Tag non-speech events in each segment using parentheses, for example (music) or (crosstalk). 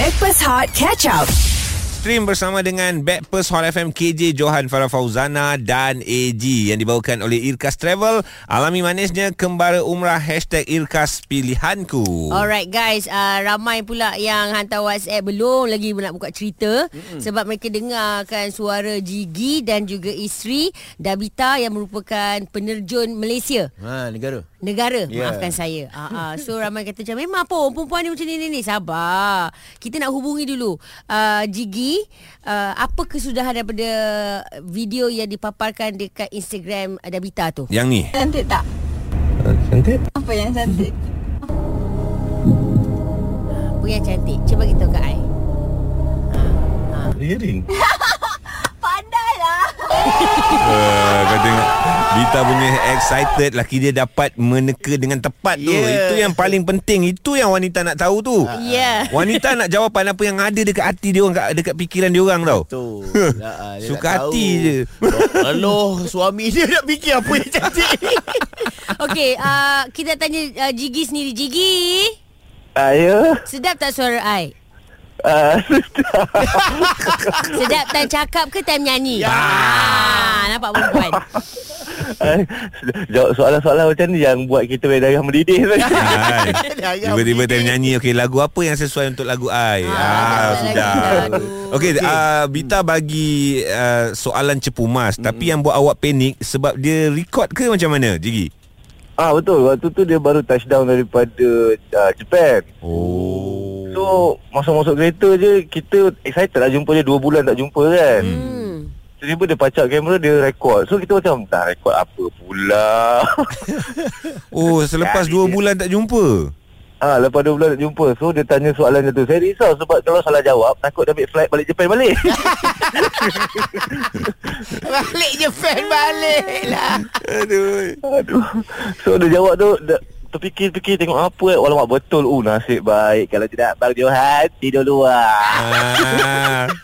Backpass Hot Catch Up. Stream bersama dengan Backpers Hot FM KJ Johan Farah Fauzana dan AG yang dibawakan oleh Irkas Travel. Alami manisnya kembara umrah hashtag Irkas Pilihanku. Alright guys, uh, ramai pula yang hantar WhatsApp belum lagi nak buka cerita mm-hmm. sebab mereka dengarkan suara Jigi dan juga isteri Dabita yang merupakan penerjun Malaysia. Ha, negara. Negara, yeah. maafkan saya. Uh, uh, so ramai kata macam memang apa perempuan ni macam ni ni ni sabar. Kita nak hubungi dulu uh, Jigi uh, apa kesudahan daripada video yang dipaparkan dekat Instagram Dabita tu? Yang ni. Cantik tak? Cantik? Apa yang cantik? Apa yang cantik? Cuba kita kat I. Ring. Pandai lah. Uh, kau tengok Dita punya excited Laki dia dapat meneka dengan tepat tu Yeah. Itu yang paling penting Itu yang wanita nak tahu tu Ya. Yeah. Wanita nak jawapan apa yang ada dekat hati dia orang kat- Dekat fikiran dia orang tau Tu. Ha, (laughs) dia Suka hati tahu. je. Kalau suami dia nak fikir apa yang cantik ni. (laughs) Okey, uh, kita tanya uh, Jigi sendiri. Jigi, Saya sedap tak suara I? Uh, Sedap. (laughs) Time cakap ke time nyanyi? Ya. Ah, nampak perempuan. (laughs) Jawab soalan-soalan macam ni Yang buat kita berdarah mendidih (laughs) Tiba-tiba time nyanyi Okey lagu apa yang sesuai untuk lagu I Ah, Ah, sudah aduh. Okey uh, Bita bagi uh, Soalan cepu mas Tapi yang buat awak panik Sebab dia record ke macam mana Jigi Ah betul. Waktu tu dia baru touchdown daripada uh, Japan. Oh So Masuk-masuk kereta je Kita excited lah jumpa dia. Dua bulan tak jumpa kan? Hmm. Hmm. Tiba-tiba dia pacak kamera Dia record. So kita macam Tak record apa pula? (laughs) Oh selepas dua bulan tak jumpa? Ah, lepas dua bulan tak jumpa. So dia tanya soalan macam tu. Saya risau sebab Kalau salah jawab Takut dia ambil flight balik Japan balik. (laughs) Balik je fan balik lah. Aduh. Aduh. So dia jawab tu dia, Terfikir-fikir tengok apa eh Walamak betul Oh nasib baik Kalau tidak Bang Johan Tidur luar ah. (laughs)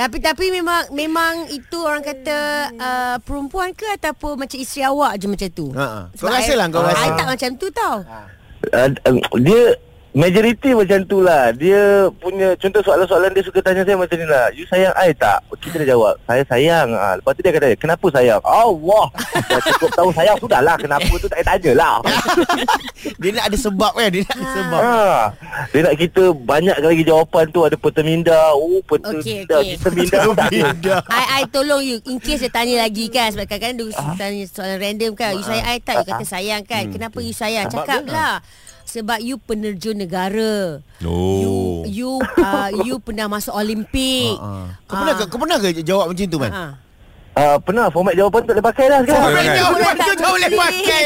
Tapi tapi memang memang itu orang kata uh, perempuan ke ataupun macam isteri awak je macam tu. Ha, ha. Kau rasa lah, kau rasa. I tak macam tu tau. uh, um, Dia Majoriti macam tu lah. Dia punya Contoh soalan-soalan dia suka tanya saya macam ni lah. You sayang I tak? Kita dah jawab Saya sayang. Ah, Lepas tu dia kata Kenapa sayang? Allah! Dah cukup tahu sayang Sudahlah Kenapa tu tak payah tanya lah. (laughs) Dia nak ada sebab kan? Dia nak ada sebab. Ha. Dia nak kita Banyak lagi jawapan tu. Ada peterminda Oh peterminda Okey, okay, okey. Peterminda tak Beda (laughs) I, I tolong you. In case dia tanya lagi kan. Sebab kadang-kadang dia tanya soalan random kan. You sayang I tak? You kata sayang kan. Kenapa you sayang? Cakap dia. lah sebab you penerjun negara. Oh. You you uh, you pernah masuk Olimpik. ha. Kau pernah ke, kau pernah ke jawab macam tu man? Ha. Uh, Pernah format jawapan tak boleh pakai dah sekarang Format Jawapan jawapan tu tak boleh pakai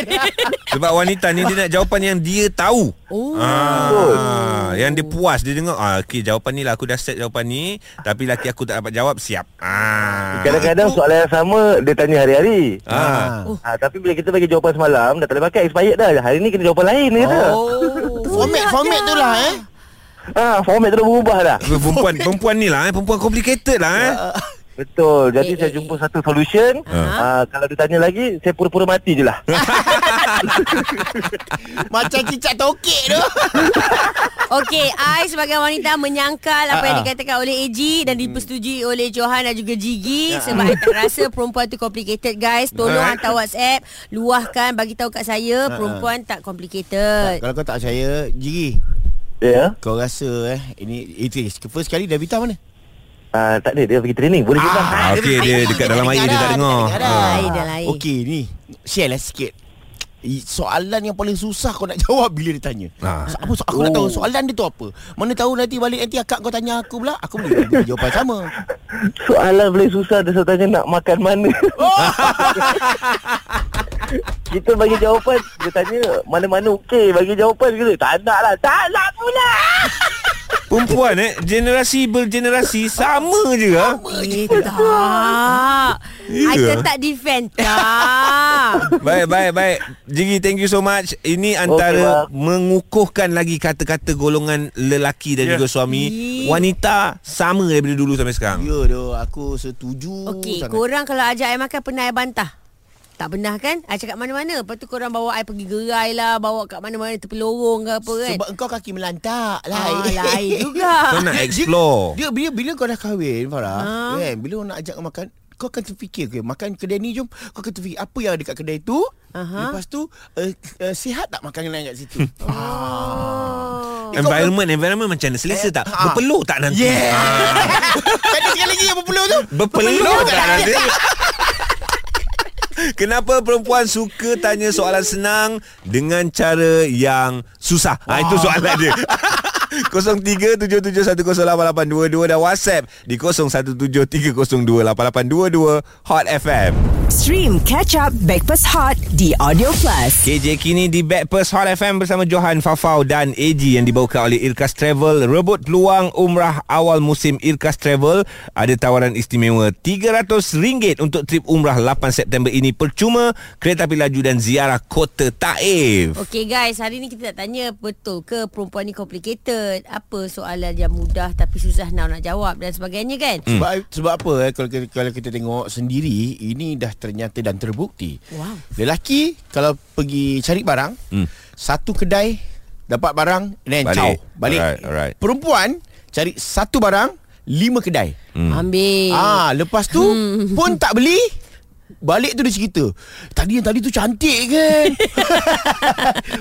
Sebab wanita ni dia nak jawapan yang dia tahu. Oh. Ah, yang dia puas dia dengar ah okey jawapan ni lah aku dah set jawapan ni tapi laki aku tak dapat jawab siap. Ah. Kadang-kadang soalan yang sama Dia tanya hari-hari Ah. Oh. Ha, tapi bila kita bagi jawapan semalam Dah tak boleh pakai Expired dah Hari ni kena jawapan lain dia kata Oh Format format tu lah eh ha, Format tu dah berubah dah Perempuan perempuan ni lah eh perempuan complicated lah eh. Betul. Jadi Eh, saya eh, jumpa satu solution. Ha, Kalau dia tanya lagi Saya pura-pura mati je lah. (laughs) Macam cicak tokek tu. (laughs) Okey, I sebagai wanita menyangkal apa yang Ah, dikatakan oleh AG dan dipersetujui oleh Johan dan juga Jigi sebab I tak rasa perempuan tu complicated guys. Tolong hantar WhatsApp, luahkan bagi tahu kat saya perempuan tak complicated. Kalau kau tak percaya Jiri Ya. Yeah. Kau rasa eh Ini itu First kali Davita mana? Ha, Tak ada dia pergi training Boleh juga Ah, okey dia dekat dalam air dia tak dengar. Ah. Dah lain. Okey ni Share lah sikit Soalan yang paling susah kau nak (laughs) jawab bila dia tanya. Ah. So, apa so, aku nak tahu soalan dia tu apa? Mana tahu nanti balik nanti akak kau tanya aku pula, aku boleh bagi jawapan sama. Soalan boleh susah Dia selalu tanya nak makan mana (laughs) Kita bagi jawapan Dia tanya Mana-mana okey Bagi jawapan kita Tak nak lah Tak nak pula Perempuan eh Generasi bergenerasi Sama je ah. Eh tak I Ya. tetap defend Tak Baik baik baik Jigi thank you so much Ini antara bang. Mengukuhkan lagi kata-kata golongan lelaki dan Ya. juga suami Ih. Wanita sama daripada dulu sampai sekarang Ya doh, aku setuju Okey, sangat. korang kalau ajak I makan pernah I bantah? Tak pernah kan? I cakap mana-mana. Lepas tu korang bawa I pergi gerai lah. Bawa kat mana-mana terpelorong ke apa kan? Sebab engkau kaki melantak ah, lah. lain (laughs) juga. Kau nak explore. Dia bila bila kau dah kahwin Farah, Ah. kan, bila orang nak ajak kau makan kau akan terfikir ke makan kedai ni jom kau akan terfikir apa yang ada kat kedai tu Aha. lepas tu uh, uh, sihat tak makanan kat situ (laughs) Oh. Environment Environment macam mana Selesa tak ah. Berpeluh tak nanti Yeah. (laughs) Tadi sekali lagi yang berpeluh tu. Berpeluh tak nanti Kenapa perempuan suka tanya soalan senang dengan cara yang susah? Ha, itu soalan dia. (laughs) (laughs) 0377108822 dan WhatsApp di 0173028822 Hot FM. Stream Catch Up Backpass Hot di Audio Plus. KJ kini di Backpast Hot FM bersama Johan Fafau dan AG yang dibawakan oleh Irkas Travel. Rebut peluang umrah awal musim Irkas Travel. Ada tawaran istimewa RM300 untuk trip umrah 8 September ini percuma, kereta api laju dan ziarah kota Taif. Okey guys, hari ni kita nak tanya betul ke perempuan ni complicated? Apa soalan yang mudah tapi susah nak nak jawab dan sebagainya kan? Hmm. Sebab sebab apa eh kalau kita, kalau kita tengok sendiri ini dah ternyata dan terbukti. Wow. Lelaki kalau pergi cari barang, Hmm. satu kedai dapat barang then Balik. ciao, balik. Alright, alright. Perempuan cari satu barang, lima kedai. Hmm. Ambil. Ah, lepas tu pun tak beli. Balik tu dia cerita Tadi yang tadi tu cantik kan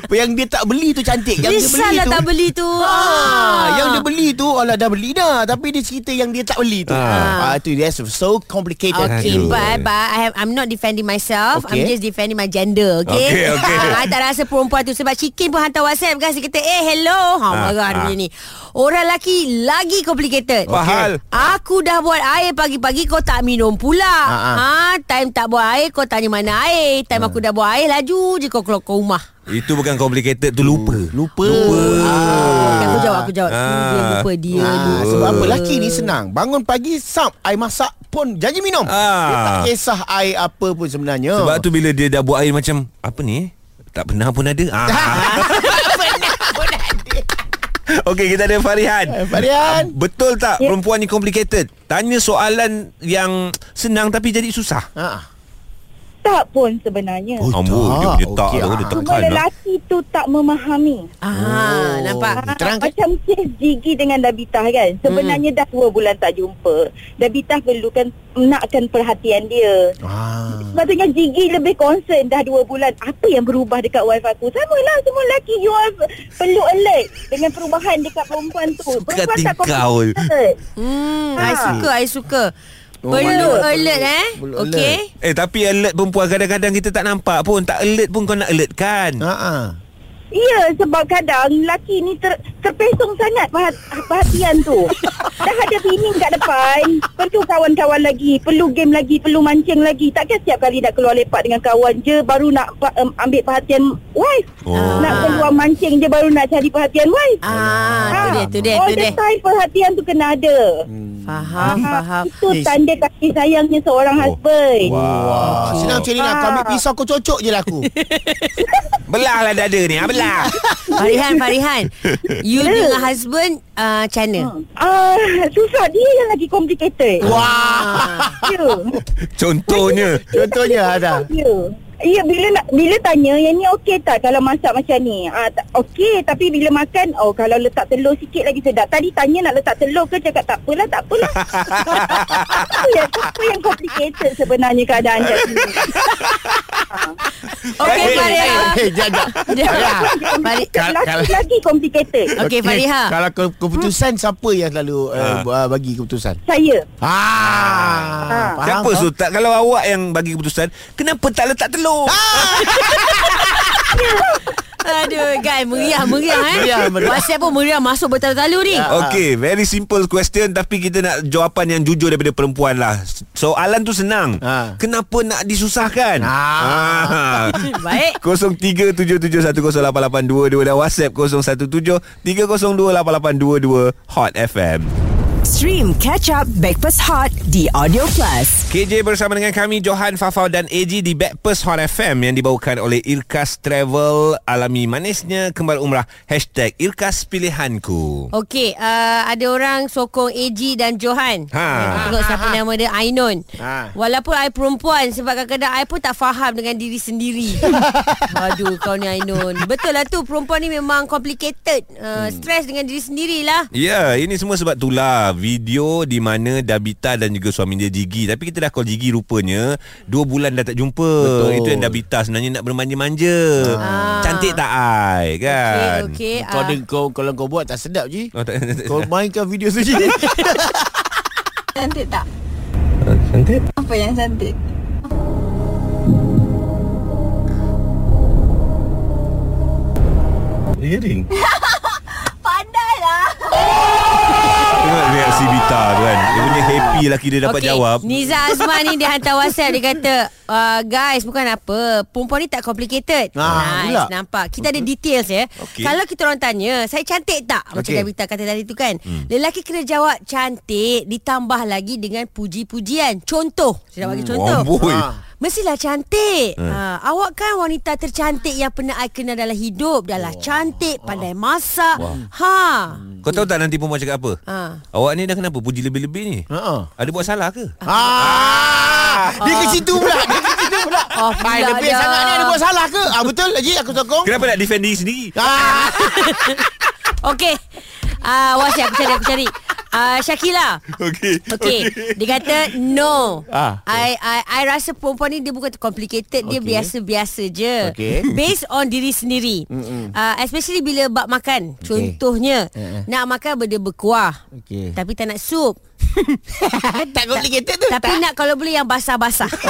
(laughs) Yang dia tak beli tu cantik Yang dia beli Risaulah tu tak beli tu. Ah, yang dia beli tu Alah dah beli dah Tapi dia cerita yang dia tak beli tu ah. tu That's so complicated Okay, Aduh. but, but I have, I'm not defending myself. Okay. I'm just defending my gender, okay? Okay, okay. Ah, (laughs) I tak rasa perempuan tu sebab Chicken pun hantar WhatsApp. Dia kata, eh, hello. Ha, Ah, marah ah. dia ni. Orang lelaki lagi complicated. Apa hal? Aku dah buat air pagi-pagi kau tak minum pula. Ah, ah. Ha, time tak buat air kau tanya mana air. Time aku dah buat air laju je kau keluar kau rumah. Itu bukan complicated, tu lupa. Lupa, Ah. Okay, aku jawab, aku jawab. Ah. Dia lupa dia Ah, lupa. sebab apa lelaki ni senang Bangun pagi Sap Air masak pun Janji minum Ah. Dia tak kisah air apa pun sebenarnya Sebab tu bila dia dah buat air macam apa ni? Tak pernah pun ada. Ah. (laughs) Okey, kita ada Farihan. Eh, Farihan. Betul tak yeah. perempuan ni complicated? Tanya soalan yang senang tapi jadi susah. ha. Tak pun sebenarnya. Oh, Ambo, dia tak. punya tak Okey, tu, ah. dia Cuma tekan lah. lelaki tu tak memahami. Ah, nampak. Oh, Terangkan Macam kes Gigi dengan Dabitah kan Sebenarnya dah dua bulan tak jumpa Dabitah perlukan Nakkan perhatian dia ah. Sepatutnya Gigi lebih concern Dah dua bulan Apa yang berubah dekat wife aku Sama lah semua lelaki You are perlu alert Dengan perubahan dekat perempuan tu Suka Perempuan tak kau. Hmm, Ah. I suka, I suka. Oh, Perlu mana? alert eh. Perlu Okey. Eh tapi alert perempuan kadang-kadang kita tak nampak pun. Tak alert pun kau nak alert kan? Ha ah. Ya sebab kadang Lelaki ni ter, terpesong sangat perhat, Perhatian tu (laughs) Dah ada bini kat depan Perlu kawan-kawan lagi Perlu game lagi Perlu mancing lagi Takkan setiap kali nak keluar lepak dengan kawan je Baru nak um, ambil perhatian wife Oh. Nak keluar mancing je Baru nak cari perhatian wife Ah, tu dia, tu dia, All tu the dia. time perhatian tu kena ada Faham, Ah, faham. Itu Eh, tanda kasih sayangnya seorang Oh. husband Wah, senang macam ni lah. Kau ambil Ah. pisau kau cocok je lah aku. (laughs) Belah lah dada ni. Ha, belah. Farihan, Farihan. You dengan husband uh, macam mana? Ah, Susah dia yang lagi complicated Wah. Ya (laughs) Contohnya. Contohnya ada. Ya. Ya bila nak bila tanya yang ni okey tak kalau masak macam ni? Ah ta- okey tapi bila makan oh kalau letak telur sikit lagi sedap. Tadi tanya nak letak telur ke cakap tak apalah tak apalah. (laughs) Yang apa yang complicated sebenarnya keadaan sini. Okey. Fari- Kal- kal- Lagi, lagi complicated. Okey, Fariha. Kalau ke- keputusan siapa yang selalu uh, Ha. bagi keputusan? Saya. Ah. faham, Siapa faham. Sultan Kalau awak yang bagi keputusan Kenapa tak letak telur (laughs) Aduh, guys, meriah, meriah eh. Meriah, meriah. WhatsApp pun meriah masuk bertalu-talu ni. Ya. Okey, very simple question tapi kita nak jawapan yang jujur daripada perempuan lah. Soalan tu senang. Ha. Kenapa nak disusahkan? Ah. (laughs) Baik. 0377108822 dan WhatsApp 0173028822 Hot FM. Stream Catch Up Backpass Hot di Audio Plus. KJ bersama dengan kami Johan, Fafau dan AG di Backpast Hot FM yang dibawakan oleh Irkas Travel Alami manisnya kembali umrah Hashtag Irkas Pilihanku Okey, uh, ada orang sokong AG dan Johan. Ha. Ha. Tengok siapa nama dia Ainun. Ha. Walaupun I perempuan sebab kadang-kadang I pun tak faham dengan diri sendiri. (laughs) Aduh, kau ni Ainun. Betul lah tu perempuan ni memang complicated. Uh, Stres dengan diri sendirilah. Ya, ini semua sebab itulah video di mana Dabita dan juga suami dia Jigi. Tapi kita dah call Jigi rupanya dua bulan dah tak jumpa. Betul. Itu yang Dabita sebenarnya nak bermanja-manja. Ah. Cantik tak ai kan? Kau ah. ada kau kalau kau buat tak sedap je. Oh, tak, Kau mainkan video tu (laughs) je. Cantik tak? Cantik? Apa yang cantik? Earring. (laughs) Pandai lah. Tengok reaksi Bita tu kan. Dia punya happy laki dia dapat Okey, jawab. Niza Azman ni dia hantar WhatsApp dia kata, uh, guys bukan apa, perempuan ni tak complicated. Ah, nice, pula. nampak. Kita ada details ya. Okey. Kalau kita orang tanya, saya cantik tak? Macam Okey. Gavita kata tadi tu kan. Hmm. Lelaki kena jawab cantik ditambah lagi dengan puji-pujian. Contoh, saya nak bagi contoh. Amboi. Ah. Mestilah cantik. Hmm. Ha, awak kan wanita tercantik yang pernah I kenal dalam hidup. Dah lah cantik, pandai masak. Ha. Kau tahu tak nanti perempuan cakap apa? Ha. Awak ni dah kenapa puji lebih-lebih ni? Ha. Ada buat salah ke? Ah, dia ke situ pula. Dia ke situ pula. (laughs) Oh, Hai, pula lebih dah. sangat ni ada buat salah ke? Ah betul Haji aku sokong. Kenapa nak defend diri sendiri? Ah. (laughs) Okey. Ah, uh, WhatsApp aku cari aku cari. Ah, uh, Syakila. Okey. Okey. Dia kata no. Ah, I, I I rasa perempuan ni dia bukan complicated, dia biasa-biasa je. Okey. (laughs) Based on diri sendiri. Uh, especially bila bab makan. Contohnya, Eh, eh. nak makan benda berkuah. Okey. Tapi tak nak sup. (laughs) tak complicated tu. Tapi nak kalau boleh yang basah-basah. (laughs)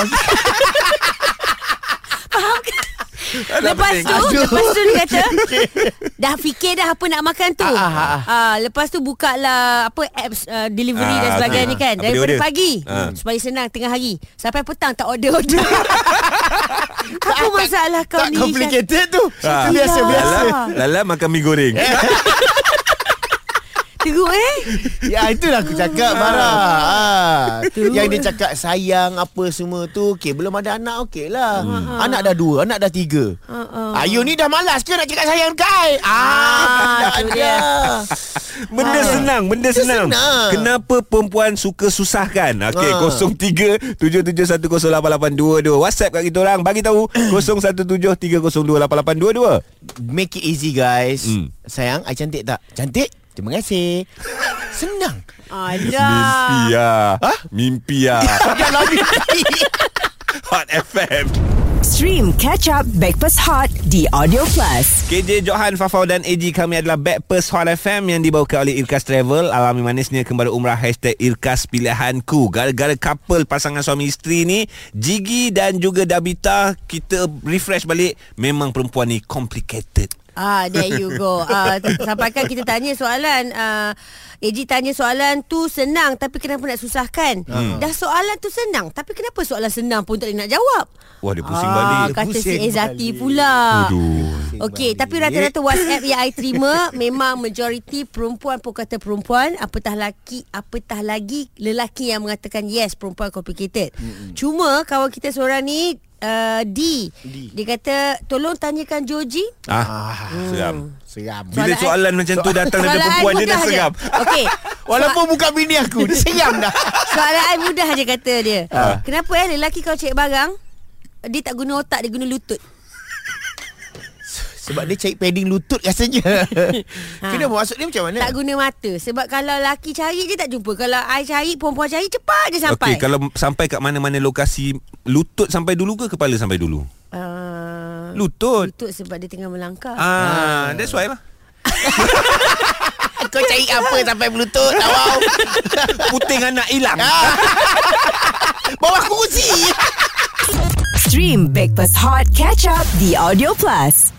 Faham ke? Lepas tu Aduh. Lepas tu dia kata (laughs) Dah fikir dah Apa nak makan tu Ah, ah, ah. Ah, Lepas tu buka lah Apa apps uh, Delivery Ah, dan sebagainya okey. kan Daripada order? pagi Ah. Supaya senang tengah hari Sampai petang tak order-order (laughs) (laughs) Apa masalah kau tak ni complicated tu. Ah. Itu biasa biasa. Lala, Lala makan mie goreng. Teruk eh Ya itulah aku cakap Farah ah. Yang dia cakap sayang Apa semua tu Okay belum ada anak Okay lah Anak dah dua Anak dah tiga uh. Ayu ni dah malas ke Nak cakap sayang kai Ah, Ah, dia. Benda senang, benda Itu senang. senang. Kenapa perempuan suka susahkan? Okey, Ha. 0377108822. WhatsApp kat kita orang bagi tahu (coughs) 0173028822. Make it easy guys Hmm. Sayang I cantik tak? Cantik? Terima kasih. Senang. Mimpi Alah ya. Mimpi ya. Dalam mimpi Hot FM. Stream Catch Up Backpass Hot di Audio Plus. KJ Johan Fafau dan AG kami adalah Backpast Hot FM yang dibawakan oleh Irkas Travel. Alami manisnya kembali umrah hashtag Irkas Pilihanku. Gara-gara couple pasangan suami isteri ni Jigi dan juga Dabita kita refresh balik. Memang perempuan ni complicated Ah, there you go. Ah, t- sampaikan kita tanya soalan. Ah, Eji tanya soalan tu senang tapi kenapa nak susahkan? Hmm. Dah soalan tu senang tapi kenapa soalan senang pun tak boleh nak jawab? Wah dia pusing ah, balik Kata si Pusing Ezati balik. pula. Aduh Okey, tapi rata-rata WhatsApp yang I terima memang majoriti perempuan pun kata perempuan, apatah laki, apatah lagi lelaki yang mengatakan yes, perempuan complicated. Mm-hmm. Cuma kawan kita seorang ni uh, D. D. Dia kata tolong tanyakan Joji Ah, seram Seram Bila Soalan- soalan macam tu datang daripada Soalan I perempuan dia dah seram Okey. (laughs) Walaupun bukan bini aku Dia seram dah (laughs) Soalan mudah je kata dia. Ah. Kenapa eh lelaki kalau cari barang dia tak guna otak, dia guna lutut. Sebab dia cari padding lutut rasanya (laughs) Kenapa maksud dia macam mana? Tak guna mata. Sebab kalau lelaki cari dia tak jumpa. Kalau I cari, perempuan cari cepat je sampai. Okey, kalau sampai kat mana-mana lokasi lutut sampai dulu ke kepala sampai dulu? uh, Lutut. lutut sebab dia tengah melangkah. Ah, that's why lah. (laughs) Kau cari apa sampai berlutut Awau (laughs) Puting anak hilang. Bawah kursi Stream Backpass Hot Catch Up di Audio Plus.